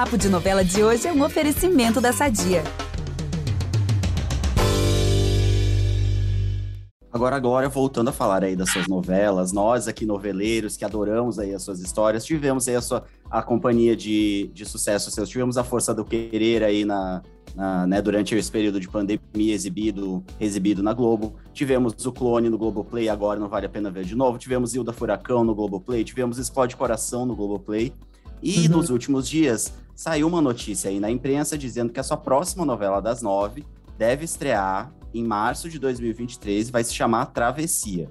Papo de Novela de hoje é um oferecimento da Sadia. Agora, agora, voltando a falar aí das suas novelas, nós aqui noveleiros que adoramos aí as suas histórias, tivemos aí a sua a companhia de, de sucesso seus, tivemos a Força do Querer aí na, na né, durante esse período de pandemia exibido, exibido na Globo, tivemos o Clone no Globoplay, agora não vale a pena ver de novo, tivemos Hilda Furacão no Globoplay, tivemos Explode Coração no Globoplay, e uhum. nos últimos dias saiu uma notícia aí na imprensa dizendo que a sua próxima novela das nove deve estrear em março de 2023, vai se chamar Travessia.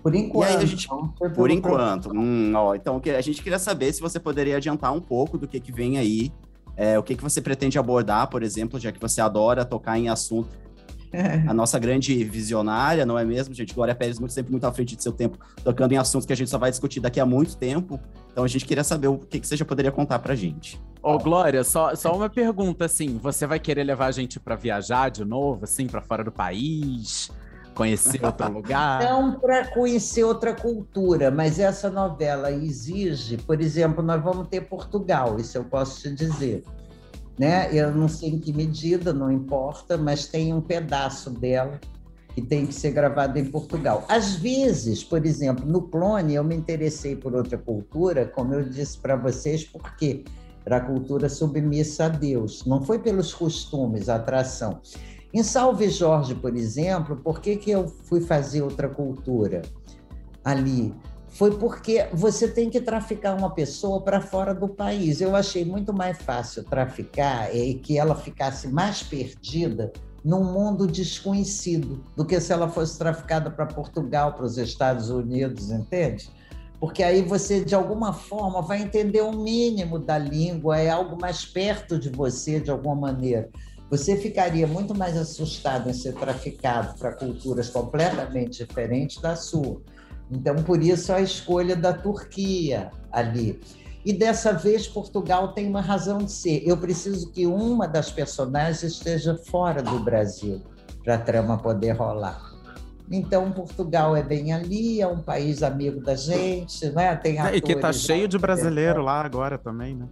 Por enquanto. E aí a gente, por enquanto. Hum, ó, então a gente queria saber se você poderia adiantar um pouco do que, que vem aí, é, o que, que você pretende abordar, por exemplo, já que você adora tocar em assunto. É. A nossa grande visionária, não é mesmo, gente? Glória Pérez, muito, sempre muito à frente de seu tempo, tocando em assuntos que a gente só vai discutir daqui a muito tempo. Então a gente queria saber o que, que você já poderia contar pra gente. Ô, Glória, só, só uma pergunta, assim, você vai querer levar a gente para viajar de novo, assim, para fora do país? Conhecer outro lugar? Não para conhecer outra cultura, mas essa novela exige, por exemplo, nós vamos ter Portugal, isso eu posso te dizer. Né? Eu não sei em que medida, não importa, mas tem um pedaço dela que tem que ser gravado em Portugal. Às vezes, por exemplo, no Clone, eu me interessei por outra cultura, como eu disse para vocês, porque era a cultura submissa a Deus, não foi pelos costumes, a atração. Em Salve Jorge, por exemplo, por que, que eu fui fazer outra cultura ali? Foi porque você tem que traficar uma pessoa para fora do país. Eu achei muito mais fácil traficar e que ela ficasse mais perdida num mundo desconhecido do que se ela fosse traficada para Portugal, para os Estados Unidos, entende? Porque aí você, de alguma forma, vai entender o mínimo da língua, é algo mais perto de você, de alguma maneira. Você ficaria muito mais assustado em ser traficado para culturas completamente diferentes da sua. Então, por isso a escolha da Turquia ali. E dessa vez, Portugal tem uma razão de ser. Eu preciso que uma das personagens esteja fora do Brasil para a trama poder rolar. Então, Portugal é bem ali, é um país amigo da gente, né? Tem atores, e que está cheio de brasileiro lá agora também, né?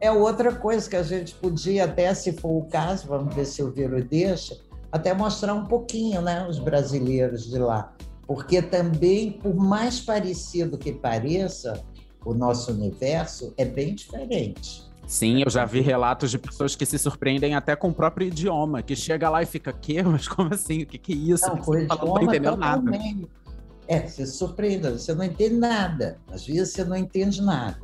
É outra coisa que a gente podia até, se for o caso, vamos ver se o Viro deixa, até mostrar um pouquinho, né? Os brasileiros de lá. Porque também, por mais parecido que pareça, o nosso universo é bem diferente. Sim, eu já vi relatos de pessoas que se surpreendem até com o próprio idioma, que chega lá e fica, quê? Mas como assim? O que, que é isso? Não, você não tá entendendo nada. É, você se surpreende, você não entende nada. Às vezes você não entende nada.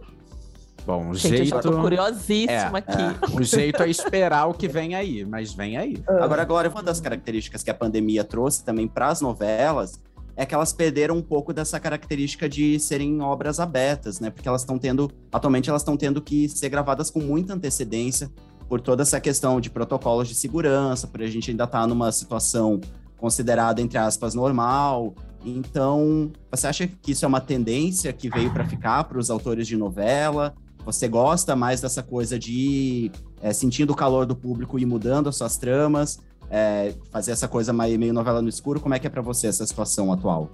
Bom, o Gente, jeito. Eu tô curiosíssima é, aqui. É. O jeito é esperar o que vem aí, mas vem aí. Agora, agora, uma das características que a pandemia trouxe também para as novelas é que elas perderam um pouco dessa característica de serem obras abertas, né? Porque elas estão tendo, atualmente elas estão tendo que ser gravadas com muita antecedência por toda essa questão de protocolos de segurança, por a gente ainda estar tá numa situação considerada entre aspas normal. Então, você acha que isso é uma tendência que veio para ficar para os autores de novela? Você gosta mais dessa coisa de ir é, sentindo o calor do público e mudando as suas tramas? É, fazer essa coisa meio novela no escuro. Como é que é para você essa situação atual?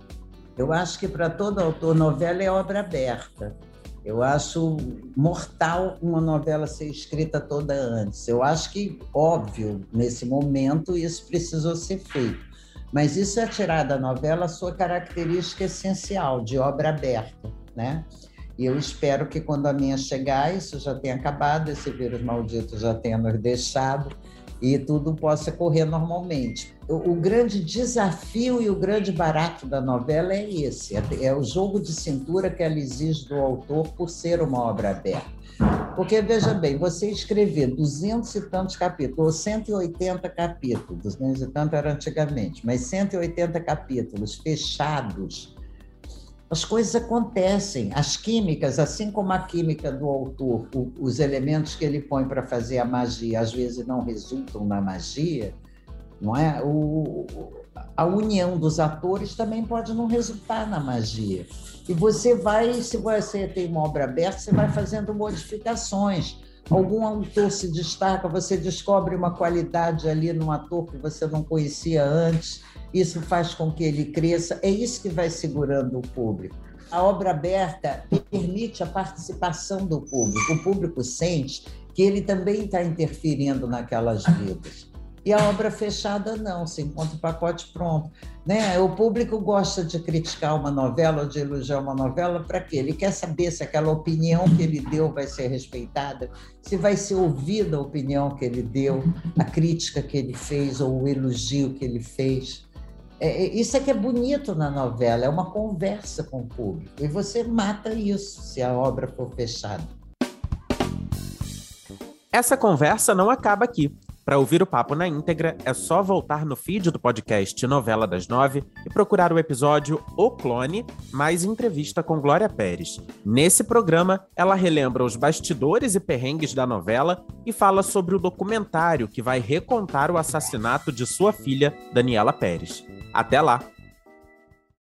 Eu acho que para todo autor, novela é obra aberta. Eu acho mortal uma novela ser escrita toda antes. Eu acho que, óbvio, nesse momento isso precisou ser feito. Mas isso é tirar da novela a sua característica essencial de obra aberta, né? E eu espero que quando a minha chegar, isso já tenha acabado, esse vírus maldito já tenha nos deixado e tudo possa correr normalmente. O, o, grande desafio e o grande barato da novela é esse: é, é o jogo de cintura que ela exige do autor por ser uma obra aberta. Porque, veja bem, você escrever 200 e tantos capítulos, ou 180 capítulos, 200 e tanto era antigamente, mas 180 capítulos fechados, as coisas acontecem. As químicas, assim como a química do autor, o, os elementos que ele põe para fazer a magia, às vezes não resultam na magia, não é? O, a união dos atores também pode não resultar na magia. E você vai, se você tem uma obra aberta, você vai fazendo modificações. Algum autor se destaca, você descobre uma qualidade ali no ator que você não conhecia antes isso faz com que ele cresça, é isso que vai segurando o público. A obra aberta permite a participação do público. O público sente que ele também está interferindo naquelas vidas. E a obra fechada não, se encontra o pacote pronto. Né? O público gosta de criticar uma novela ou de elogiar uma novela para quê? Ele quer saber se aquela opinião que ele deu vai ser respeitada, se vai ser ouvida a opinião que ele deu, a crítica que ele fez ou o elogio que ele fez. É, é isso é que é bonito na novela, é uma conversa com o público. E você mata isso se a obra for fechada. Essa conversa não acaba aqui. Para ouvir o papo na íntegra, é só voltar no feed do podcast Novela das Nove e procurar o episódio O Clone, mais entrevista com Glória Pérez. Nesse programa, ela relembra os bastidores e perrengues da novela e fala sobre o documentário que vai recontar o assassinato de sua filha, Daniela Pérez. Até lá!